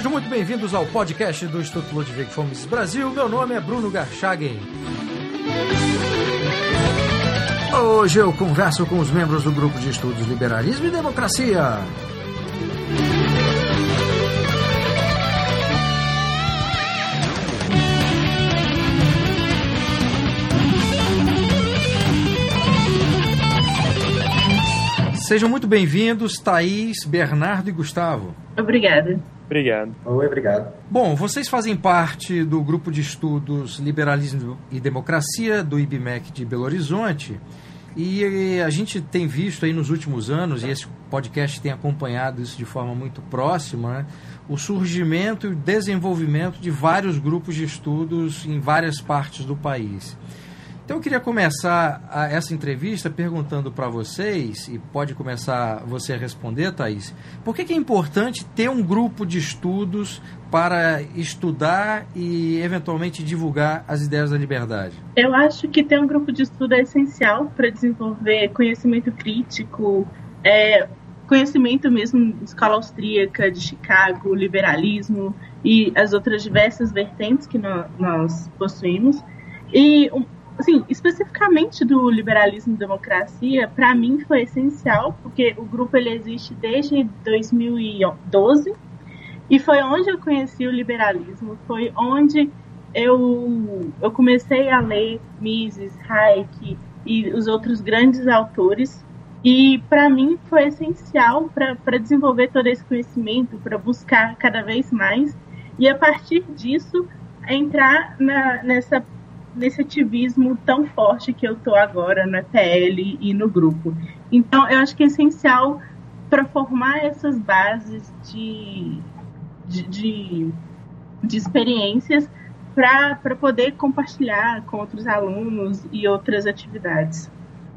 Sejam muito bem-vindos ao podcast do Instituto Ludwig Fomes Brasil. Meu nome é Bruno Garchagen. Hoje eu converso com os membros do grupo de estudos Liberalismo e Democracia. Sejam muito bem-vindos, Thaís, Bernardo e Gustavo. Obrigada. Obrigado. Oi, obrigado. Bom, vocês fazem parte do grupo de estudos Liberalismo e Democracia do IBMEC de Belo Horizonte. E a gente tem visto aí nos últimos anos, e esse podcast tem acompanhado isso de forma muito próxima, né, o surgimento e o desenvolvimento de vários grupos de estudos em várias partes do país. Então eu queria começar a, essa entrevista perguntando para vocês, e pode começar você a responder, Thaís, por que, que, é importante ter um grupo de estudos para estudar e eventualmente divulgar as ideias da liberdade? Eu acho que ter um grupo de estudo é essencial para desenvolver conhecimento crítico, é, conhecimento mesmo escola austríaca de Chicago, liberalismo e as outras diversas vertentes que nós possuímos. E assim, especificamente do liberalismo e democracia, para mim foi essencial, porque o grupo ele existe desde 2012 e foi onde eu conheci o liberalismo, foi onde eu, eu comecei a ler Mises, Hayek e os outros grandes autores e para mim foi essencial para desenvolver todo esse conhecimento, para buscar cada vez mais e a partir disso entrar na, nessa nesse ativismo tão forte que eu tô agora no EPL e no grupo. Então, eu acho que é essencial para formar essas bases de, de, de, de experiências para poder compartilhar com outros alunos e outras atividades.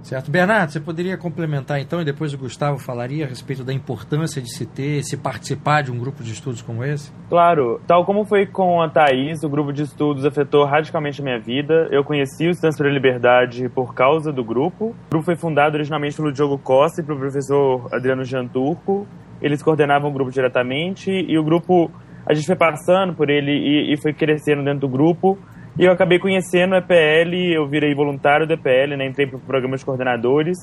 Certo. Bernardo, você poderia complementar então, e depois o Gustavo falaria a respeito da importância de se ter, se participar de um grupo de estudos como esse? Claro. Tal como foi com a Thaís, o grupo de estudos afetou radicalmente a minha vida. Eu conheci o Estudantes pela Liberdade por causa do grupo. O grupo foi fundado originalmente pelo Diogo Costa e pelo professor Adriano Janturco. Eles coordenavam o grupo diretamente e o grupo, a gente foi passando por ele e, e foi crescendo dentro do grupo e eu acabei conhecendo o EPL, eu virei voluntário do EPL, né? entrei para o programa de coordenadores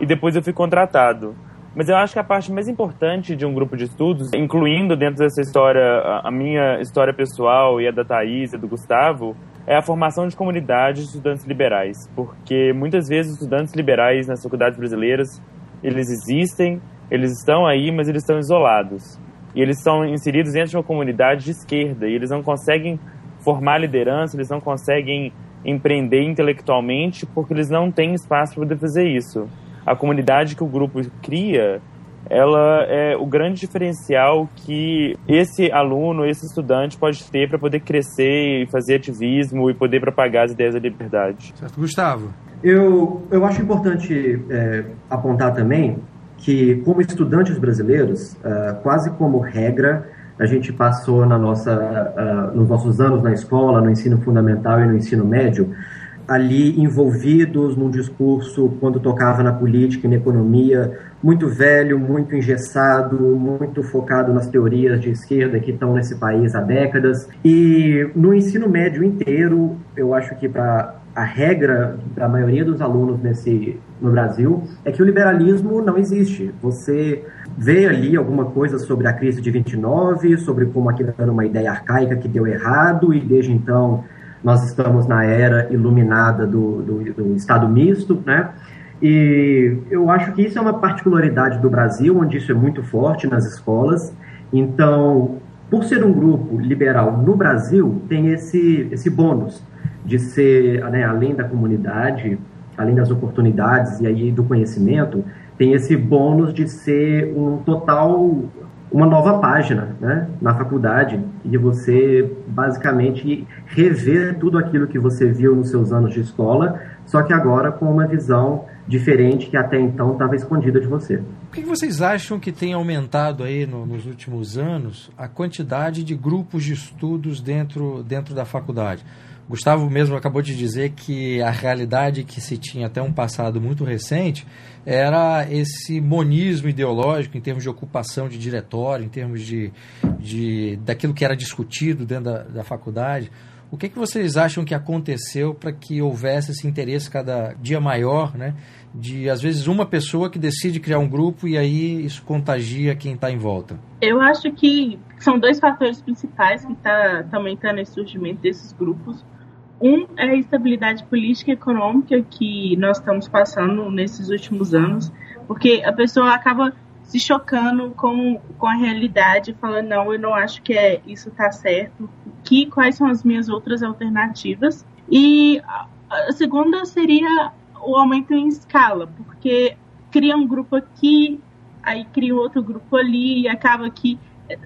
e depois eu fui contratado. Mas eu acho que a parte mais importante de um grupo de estudos, incluindo dentro dessa história a minha história pessoal e a da Thaís e do Gustavo, é a formação de comunidades de estudantes liberais. Porque muitas vezes os estudantes liberais nas faculdades brasileiras, eles existem, eles estão aí, mas eles estão isolados. E eles são inseridos dentro de uma comunidade de esquerda e eles não conseguem formar liderança, eles não conseguem empreender intelectualmente porque eles não têm espaço para poder fazer isso. A comunidade que o grupo cria, ela é o grande diferencial que esse aluno, esse estudante pode ter para poder crescer e fazer ativismo e poder propagar as ideias da liberdade. Certo, Gustavo. Eu, eu acho importante é, apontar também que, como estudantes brasileiros, uh, quase como regra, a gente passou na nossa, uh, nos nossos anos na escola, no ensino fundamental e no ensino médio, ali envolvidos num discurso, quando tocava na política e na economia, muito velho, muito engessado, muito focado nas teorias de esquerda que estão nesse país há décadas. E no ensino médio inteiro, eu acho que para a regra da maioria dos alunos nesse no Brasil é que o liberalismo não existe. Você vê ali alguma coisa sobre a crise de 29, sobre como aquilo era uma ideia arcaica que deu errado, e desde então nós estamos na era iluminada do, do, do Estado misto, né? E eu acho que isso é uma particularidade do Brasil, onde isso é muito forte nas escolas. Então, por ser um grupo liberal no Brasil, tem esse, esse bônus de ser, né, além da comunidade, além das oportunidades e aí do conhecimento, tem esse bônus de ser um total uma nova página né, na faculdade e você basicamente rever tudo aquilo que você viu nos seus anos de escola, só que agora com uma visão diferente que até então estava escondida de você. Por que vocês acham que tem aumentado aí no, nos últimos anos a quantidade de grupos de estudos dentro, dentro da faculdade? Gustavo mesmo acabou de dizer que a realidade que se tinha até um passado muito recente era esse monismo ideológico em termos de ocupação de diretório, em termos de, de daquilo que era discutido dentro da, da faculdade. O que, que vocês acham que aconteceu para que houvesse esse interesse cada dia maior, né? De, às vezes, uma pessoa que decide criar um grupo e aí isso contagia quem está em volta? Eu acho que são dois fatores principais que estão tá, tá aumentando esse surgimento desses grupos. Um é a estabilidade política e econômica que nós estamos passando nesses últimos anos, porque a pessoa acaba se chocando com, com a realidade, falando, não, eu não acho que é, isso está certo, que, quais são as minhas outras alternativas. E a segunda seria o aumento em escala, porque cria um grupo aqui, aí cria outro grupo ali, e acaba que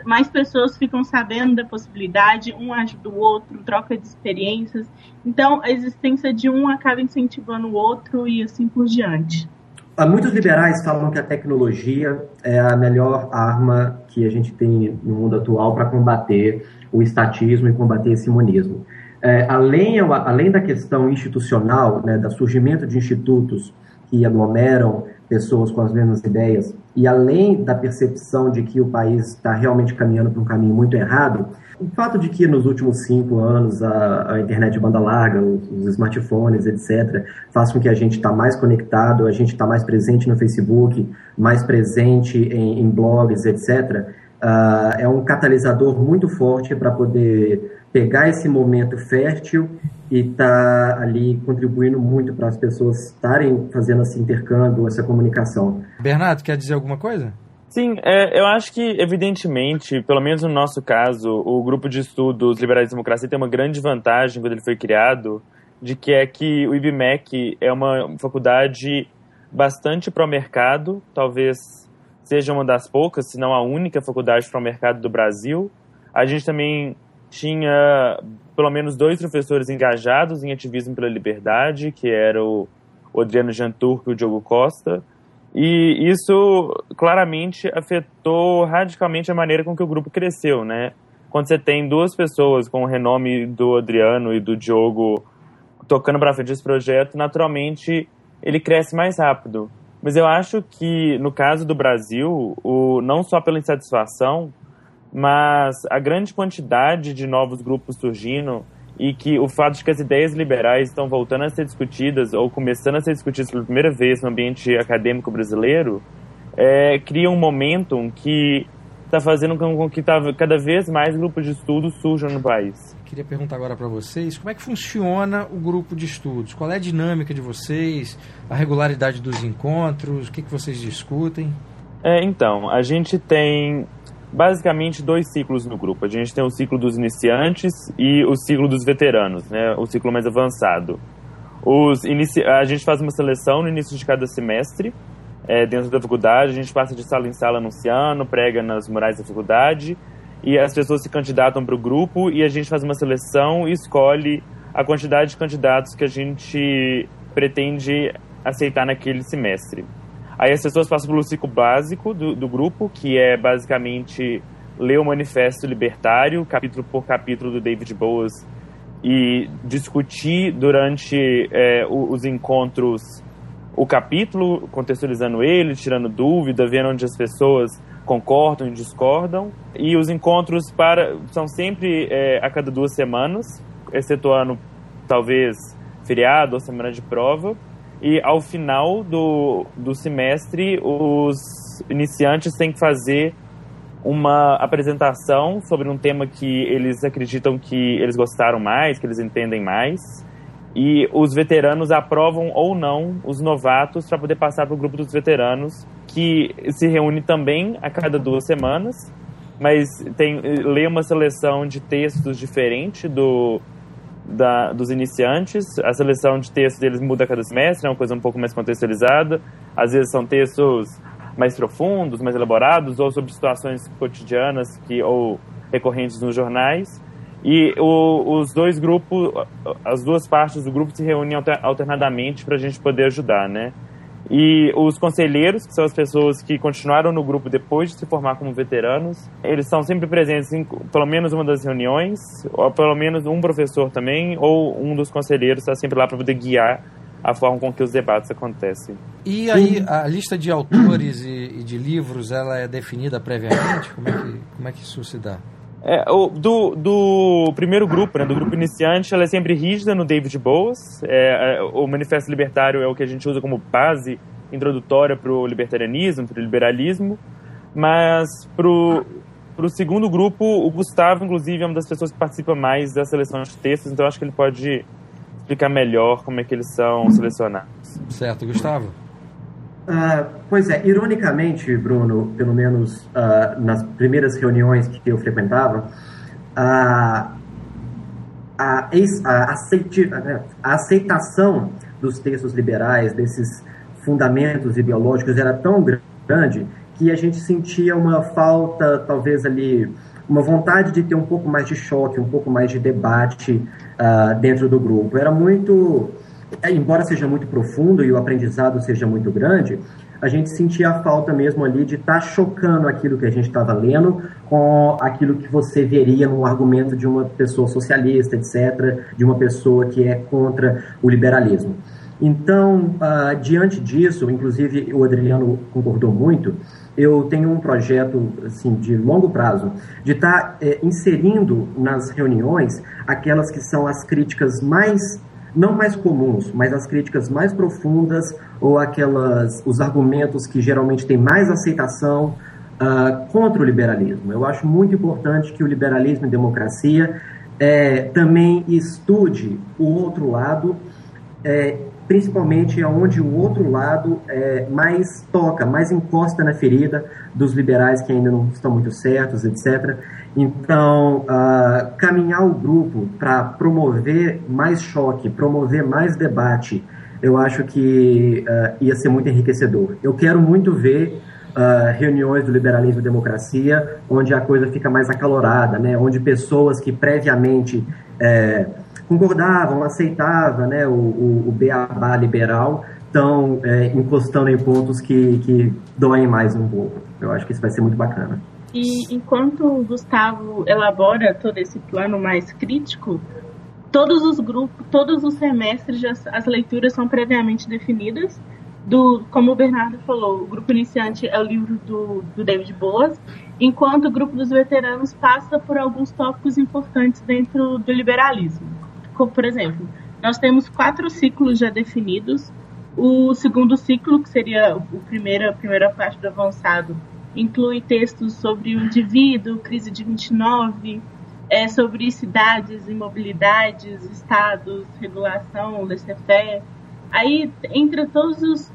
mais pessoas ficam sabendo da possibilidade, um ajuda o outro, troca de experiências. Então, a existência de um acaba incentivando o outro e assim por diante. Muitos liberais falam que a tecnologia é a melhor arma que a gente tem no mundo atual para combater o estatismo e combater esse imunismo. É, além, além da questão institucional, né, do surgimento de institutos que aglomeram pessoas com as mesmas ideias, e além da percepção de que o país está realmente caminhando para um caminho muito errado, o fato de que nos últimos cinco anos a, a internet de banda larga, os, os, smartphones, etc., faz com que a gente está mais conectado, a gente está mais presente no Facebook, mais presente em, em blogs, etc., uh, é um catalisador muito forte para poder pegar esse momento fértil e tá ali contribuindo muito para as pessoas estarem fazendo esse intercâmbio, essa comunicação. Bernardo, quer dizer alguma coisa? Sim, é, eu acho que, evidentemente, pelo menos no nosso caso, o grupo de estudos Liberais e Democracia tem uma grande vantagem quando ele foi criado, de que é que o IBMEC é uma faculdade bastante pró-mercado, talvez seja uma das poucas, se não a única faculdade pró-mercado do Brasil. A gente também tinha pelo menos dois professores engajados em ativismo pela liberdade, que era o Adriano Janturco e o Diogo Costa, e isso claramente afetou radicalmente a maneira com que o grupo cresceu, né? Quando você tem duas pessoas com o renome do Adriano e do Diogo tocando para frente esse projeto, naturalmente ele cresce mais rápido. Mas eu acho que no caso do Brasil, o, não só pela insatisfação, mas a grande quantidade de novos grupos surgindo e que o fato de que as ideias liberais estão voltando a ser discutidas ou começando a ser discutidas pela primeira vez no ambiente acadêmico brasileiro é, cria um momentum que está fazendo com que tá, cada vez mais grupos de estudos surjam no país. Queria perguntar agora para vocês como é que funciona o grupo de estudos? Qual é a dinâmica de vocês? A regularidade dos encontros? O que, que vocês discutem? É, então, a gente tem basicamente dois ciclos no grupo. A gente tem o ciclo dos iniciantes e o ciclo dos veteranos, né? O ciclo mais avançado. Os inici... A gente faz uma seleção no início de cada semestre, é, dentro da faculdade. A gente passa de sala em sala anunciando, prega nas murais da faculdade e as pessoas se candidatam para o grupo e a gente faz uma seleção e escolhe a quantidade de candidatos que a gente pretende aceitar naquele semestre. Aí as pessoas passam pelo ciclo básico do, do grupo, que é basicamente ler o Manifesto Libertário, capítulo por capítulo do David Boas, e discutir durante é, os encontros o capítulo, contextualizando ele, tirando dúvida, vendo onde as pessoas concordam e discordam. E os encontros para são sempre é, a cada duas semanas, excetuando talvez feriado ou semana de prova. E ao final do, do semestre, os iniciantes têm que fazer uma apresentação sobre um tema que eles acreditam que eles gostaram mais, que eles entendem mais. E os veteranos aprovam ou não os novatos para poder passar para o grupo dos veteranos, que se reúne também a cada duas semanas, mas tem lê uma seleção de textos diferente do, da, dos iniciantes. A seleção de textos deles muda a cada semestre, é uma coisa um pouco mais contextualizada. Às vezes são textos mais profundos, mais elaborados, ou sobre situações cotidianas que ou recorrentes nos jornais. E o, os dois grupos, as duas partes do grupo se reúnem alternadamente para a gente poder ajudar, né? E os conselheiros, que são as pessoas que continuaram no grupo depois de se formar como veteranos, eles são sempre presentes em pelo menos uma das reuniões, ou pelo menos um professor também, ou um dos conselheiros está sempre lá para poder guiar a forma com que os debates acontecem. E aí a lista de autores e, e de livros ela é definida previamente? Como é que, como é que isso se dá? É, o, do, do primeiro grupo, né, do grupo iniciante, ela é sempre rígida no David Boas. É, é, o Manifesto Libertário é o que a gente usa como base introdutória para o libertarianismo, para o liberalismo. Mas para o segundo grupo, o Gustavo, inclusive, é uma das pessoas que participa mais da seleção de textos, então acho que ele pode explicar melhor como é que eles são selecionados. Certo, Gustavo? Uh, pois é, ironicamente, Bruno, pelo menos uh, nas primeiras reuniões que eu frequentava, uh, a, a, né, a, aceitação dos textos liberais, desses fundamentos ideológicos, era tão grande que a gente sentia uma falta, talvez ali, uma vontade de ter um pouco mais de choque, um pouco mais de debate dentro do grupo. Era muito embora seja muito profundo e o aprendizado seja muito grande, a gente sentia a falta mesmo ali de estar tá chocando aquilo que a gente estava lendo com aquilo que você veria no argumento de uma pessoa socialista, etc., de uma pessoa que é contra o liberalismo. Então, uh, diante disso, inclusive o Adriano concordou muito, eu tenho um projeto assim, de longo prazo de estar tá, é, inserindo nas reuniões aquelas que são as críticas mais não mais comuns, mas as críticas mais profundas ou aquelas os argumentos que geralmente têm mais aceitação uh, contra o liberalismo. Eu acho muito importante que o liberalismo e democracia é, também estude o outro lado, é, principalmente onde o outro lado é, mais toca, mais encosta na ferida dos liberais que ainda não estão muito certos, etc. Então, uh, caminhar o grupo para promover mais choque, promover mais debate, eu acho que uh, ia ser muito enriquecedor. Eu quero muito ver uh, reuniões do liberalismo e democracia, onde a coisa fica mais acalorada, né? onde pessoas que previamente é, concordavam, aceitavam né, o, o, o beabá liberal, estão é, encostando em pontos que, que doem mais um pouco. Eu acho que isso vai ser muito bacana. E enquanto o Gustavo elabora todo esse plano mais crítico, todos os grupos, todos os semestres, as, as leituras são previamente definidas. Do, como o Bernardo falou, o grupo iniciante é o livro do, do David Boas, enquanto o grupo dos veteranos passa por alguns tópicos importantes dentro do liberalismo. Por exemplo, nós temos quatro ciclos já definidos. O segundo ciclo, que seria o primeiro, a primeira parte do avançado, inclui textos sobre o indivíduo, crise de 29, é, sobre cidades, imobilidades, estados, regulação, laissez-faire. Aí, entre todos os,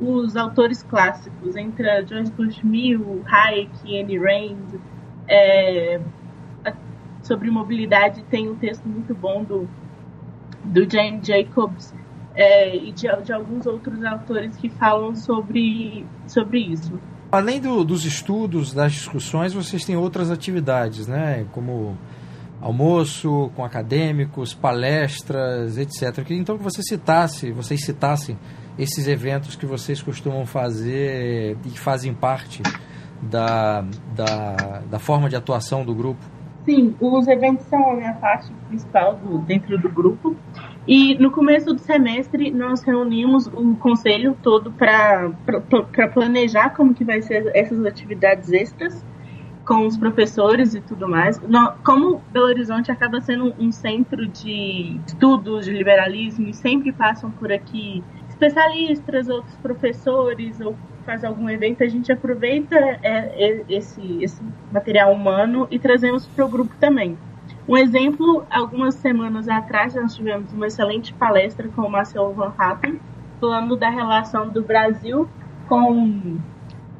os autores clássicos, entre George Bush Mill, Hayek, Anne Rand, é, sobre mobilidade, tem um texto muito bom do, do Jane Jacobs é, e de, de alguns outros autores que falam sobre, sobre isso. Além do, dos estudos, das discussões, vocês têm outras atividades, né? Como almoço com acadêmicos, palestras, etc. Então que você citasse, vocês citassem esses eventos que vocês costumam fazer e que fazem parte da, da, da forma de atuação do grupo. Sim, os eventos são a minha parte principal do, dentro do grupo. E no começo do semestre nós reunimos o conselho todo para planejar como que vai ser essas atividades extras com os professores e tudo mais. Como Belo Horizonte acaba sendo um centro de estudos de liberalismo e sempre passam por aqui especialistas, outros professores ou faz algum evento, a gente aproveita é, é, esse, esse material humano e trazemos para o grupo também. Um exemplo, algumas semanas atrás nós tivemos uma excelente palestra com o Marcel Van Hatten, falando da relação do Brasil com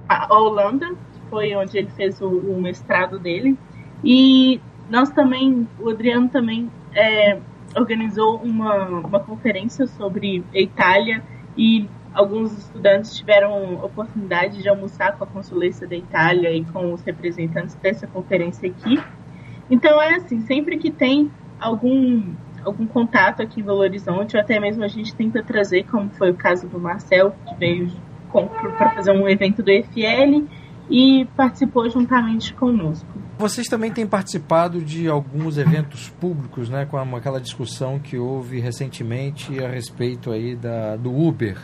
a Holanda, que foi onde ele fez o, o mestrado dele. E nós também, o Adriano também é, organizou uma, uma conferência sobre a Itália e alguns estudantes tiveram oportunidade de almoçar com a consulência da Itália e com os representantes dessa conferência aqui. Então é assim, sempre que tem algum algum contato aqui em Belo Horizonte, ou até mesmo a gente tenta trazer, como foi o caso do Marcel, que veio para fazer um evento do EFL e participou juntamente conosco. Vocês também têm participado de alguns eventos públicos, né, com aquela discussão que houve recentemente a respeito aí da, do Uber.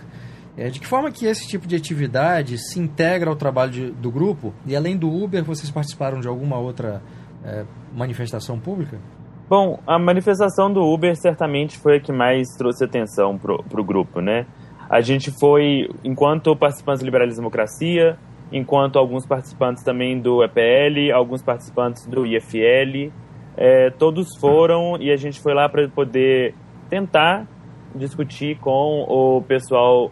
É, de que forma que esse tipo de atividade se integra ao trabalho de, do grupo? E além do Uber, vocês participaram de alguma outra é, manifestação pública? Bom, a manifestação do Uber certamente foi a que mais trouxe atenção para o grupo, né? A gente foi, enquanto participantes do Liberalismo e Democracia, enquanto alguns participantes também do EPL, alguns participantes do IFL, é, todos foram e a gente foi lá para poder tentar discutir com o pessoal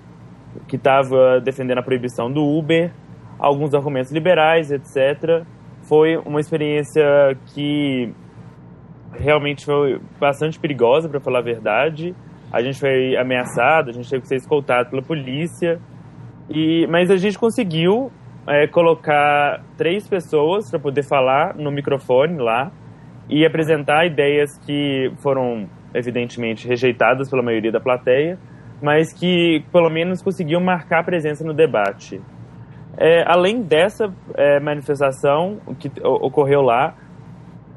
que estava defendendo a proibição do Uber, alguns argumentos liberais, etc. Foi uma experiência que realmente foi bastante perigosa, para falar a verdade. A gente foi ameaçado, a gente teve que ser escoltado pela polícia. E, mas a gente conseguiu é, colocar três pessoas para poder falar no microfone lá e apresentar ideias que foram evidentemente rejeitadas pela maioria da plateia, mas que pelo menos conseguiam marcar presença no debate. É, além dessa é, manifestação que ocorreu lá,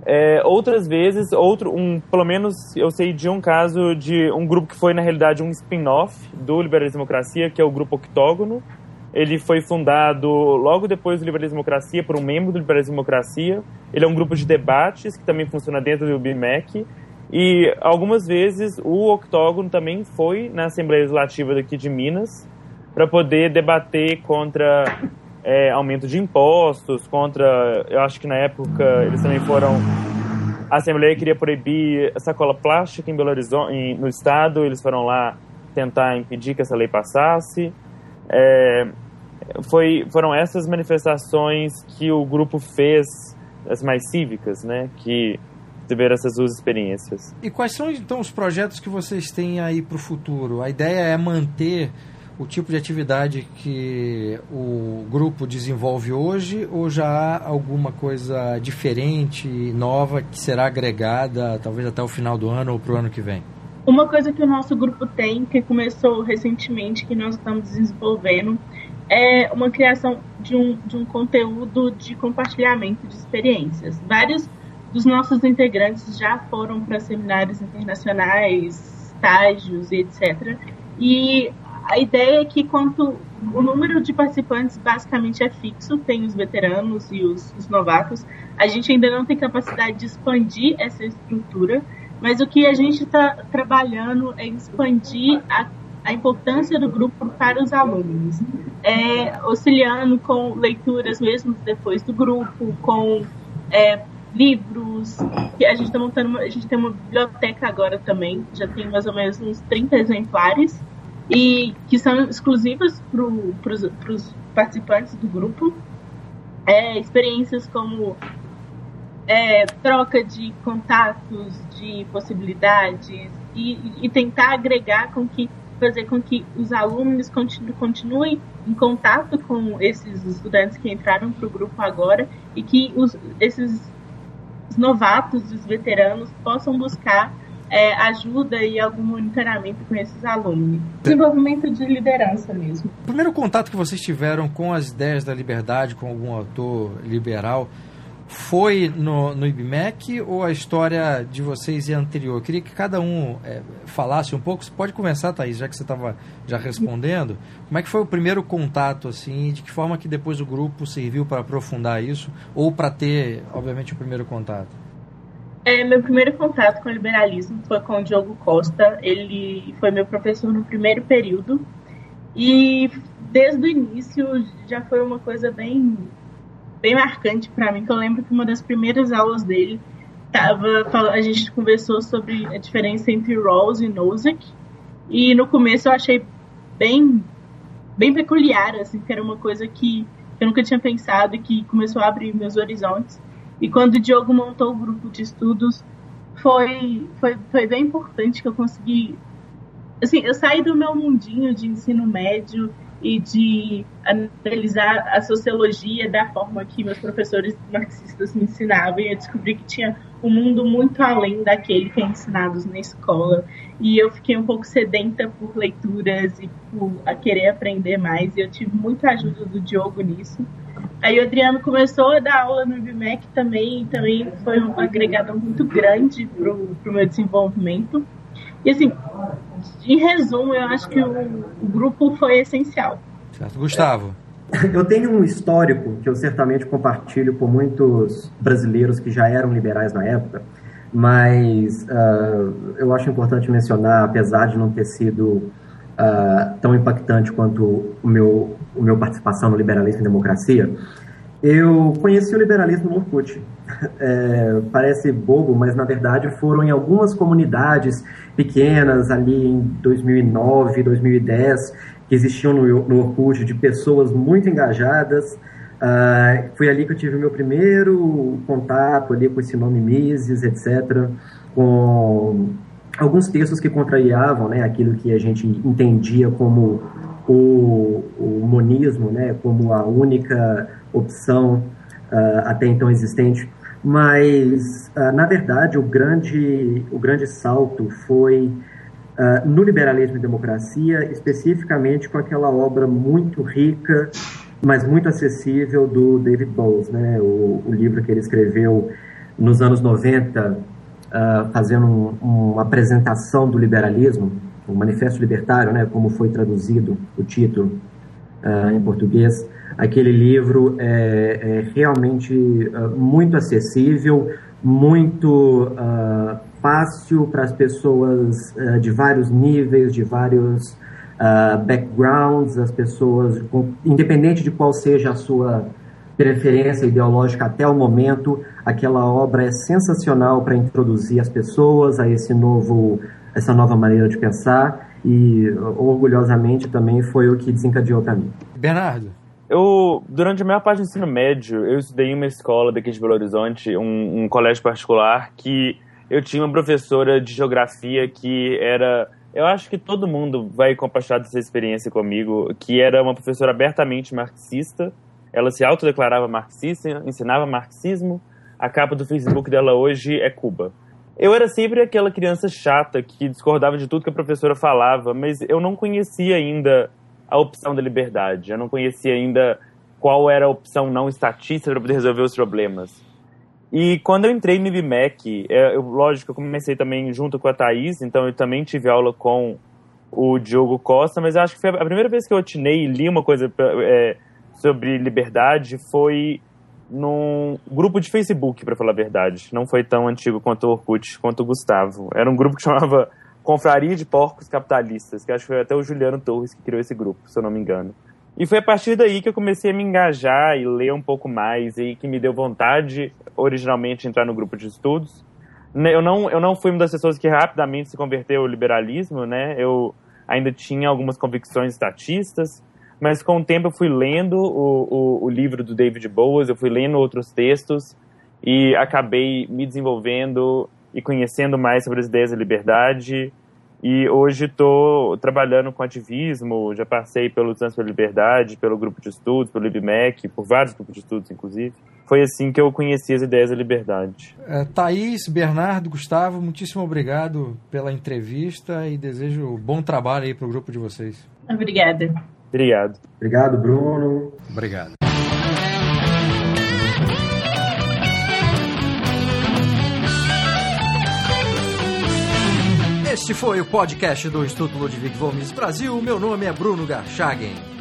é, outras vezes, outro, um, pelo menos eu sei de um caso de um grupo que foi na realidade um spin-off do Liberalismo Democracia, que é o Grupo Octógono. Ele foi fundado logo depois do Liberalismo Democracia por um membro do Liberalismo Democracia. Ele é um grupo de debates que também funciona dentro do BIMEC e algumas vezes o octógono também foi na Assembleia Legislativa daqui de Minas para poder debater contra é, aumento de impostos, contra. Eu acho que na época eles também foram. A Assembleia queria proibir sacola plástica em Belo Horizonte, no estado, eles foram lá tentar impedir que essa lei passasse. É, foi, foram essas manifestações que o grupo fez, as mais cívicas, né, que tiver essas duas experiências. E quais são então os projetos que vocês têm aí para o futuro? A ideia é manter o tipo de atividade que o grupo desenvolve hoje ou já há alguma coisa diferente, nova, que será agregada talvez até o final do ano ou para o ano que vem? Uma coisa que o nosso grupo tem, que começou recentemente, que nós estamos desenvolvendo, é uma criação de um, de um conteúdo de compartilhamento de experiências. Vários dos nossos integrantes já foram para seminários internacionais, estágios e etc. E a ideia é que quanto o número de participantes basicamente é fixo, tem os veteranos e os, os novatos, a gente ainda não tem capacidade de expandir essa estrutura, mas o que a gente está trabalhando é expandir a, a importância do grupo para os alunos, é, auxiliando com leituras mesmo depois do grupo, com é, livros, a gente está montando, a gente tem uma biblioteca agora também, já tem mais ou menos uns 30 exemplares, e que são exclusivas para os participantes do grupo. É, experiências como é, troca de contatos, de possibilidades e, e, tentar agregar com que fazer com que os alunos continu, continuem em contato com esses estudantes que entraram para o grupo agora e que os, esses novatos, os veteranos, possam buscar é, ajuda e algum monitoramento com esses alunos. Desenvolvimento de liderança mesmo. O primeiro contato que vocês tiveram com as ideias da liberdade, com algum autor liberal, foi no, no IBMEC ou a história de vocês é anterior? Eu queria que cada um é, falasse um pouco. Você pode começar, Thaís, já que você estava já respondendo. Como é que foi o primeiro contato, assim? De que forma que depois o grupo serviu para aprofundar isso ou para ter, obviamente, o primeiro contato? É, meu primeiro contato com o liberalismo foi com o Diogo Costa. Ele foi meu professor no primeiro período. E desde o início já foi uma coisa bem bem marcante para mim, que eu lembro que uma das primeiras aulas dele tava, a gente conversou sobre a diferença entre Rawls e Nozick, e no começo eu achei bem bem peculiar, assim, que era uma coisa que eu nunca tinha pensado e que começou a abrir meus horizontes. E quando o Diogo montou o grupo de estudos, foi, foi, foi bem importante que eu consegui. Assim, eu saí do meu mundinho de ensino médio e de analisar a sociologia da forma que meus professores marxistas me ensinavam e eu descobri que tinha um mundo muito além daquele que é ensinado na escola. E eu fiquei um pouco sedenta por leituras e por querer aprender mais. E eu tive muita ajuda do Diogo nisso. Aí o Adriano começou a dar aula no IBMEC também, e também foi um agregador muito grande para o meu desenvolvimento. E assim, em resumo, eu acho que o, o grupo foi essencial. Certo. Gustavo. Eu tenho um histórico que eu certamente compartilho com muitos brasileiros que já eram liberais na época, mas uh, eu acho importante mencionar, apesar de não ter sido uh, tão impactante quanto o meu, o meu participação no liberalismo e democracia, eu conheci o liberalismo no Orkut. É, parece bobo, mas na verdade foram em algumas comunidades pequenas ali em 2009, 2010 que existiam no, no Orkut, de pessoas muito engajadas. Uh, foi ali que eu tive o meu primeiro contato ali com esse nome Mises, etc., com alguns textos que contrariavam né, aquilo que a gente entendia como o, o monismo, né, como a única opção uh, até então existente. Mas, uh, na verdade, o grande, o grande salto foi uh, no liberalismo e democracia, especificamente com aquela obra muito rica, mas muito acessível do David Bowles, né? o, o livro que ele escreveu nos anos 90, uh, fazendo um, uma apresentação do liberalismo, o Manifesto Libertário, né? como foi traduzido o título uh, em português. Aquele livro é, é realmente muito acessível, muito fácil para as pessoas uh, de vários níveis, de vários uh, backgrounds, as pessoas, independente de qual seja a sua preferência ideológica até o momento, aquela obra é sensacional para introduzir as pessoas a esse novo, essa nova maneira de pensar e orgulhosamente também foi o que desencadeou para mim. Bernardo. Eu, durante a maior parte do ensino médio, eu estudei em uma escola daqui de Belo Horizonte, um, um colégio particular que eu tinha uma professora de geografia que era. Eu acho que todo mundo vai compartilhar dessa experiência comigo, que era uma professora abertamente marxista. Ela se autodeclarava marxista, ensinava marxismo. A capa do Facebook dela hoje é Cuba. Eu era sempre aquela criança chata que discordava de tudo que a professora falava, mas eu não conhecia ainda a opção da liberdade. Eu não conhecia ainda qual era a opção não estatista para poder resolver os problemas. E quando eu entrei no IBMEC, é, eu, lógico, eu comecei também junto com a Thaís, então eu também tive aula com o Diogo Costa, mas acho que foi a primeira vez que eu atinei e li uma coisa é, sobre liberdade foi num grupo de Facebook, para falar a verdade. Não foi tão antigo quanto o Orkut, quanto o Gustavo. Era um grupo que chamava Confraria de Porcos Capitalistas, que acho que foi até o Juliano Torres que criou esse grupo, se eu não me engano. E foi a partir daí que eu comecei a me engajar e ler um pouco mais, e que me deu vontade, originalmente, de entrar no grupo de estudos. Né, eu não, eu não fui uma das pessoas que rapidamente se converteu ao liberalismo, né? Eu ainda tinha algumas convicções estatistas, mas com o tempo eu fui lendo o, o, o livro do David Boas, eu fui lendo outros textos e acabei me desenvolvendo e conhecendo mais sobre as ideias da liberdade e hoje estou trabalhando com ativismo, já passei pelo Trans pela Liberdade, pelo grupo de estudos, pelo IBMEC, por vários grupos de estudos, inclusive. Foi assim que eu conheci as ideias da liberdade. É, Thaís, Bernardo, Gustavo, muitíssimo obrigado pela entrevista e desejo bom trabalho aí para o grupo de vocês. Obrigada. Obrigado. Obrigado, Bruno. Obrigado. Este foi o podcast do Instituto Ludwig Gomes Brasil. Meu nome é Bruno Garchagen.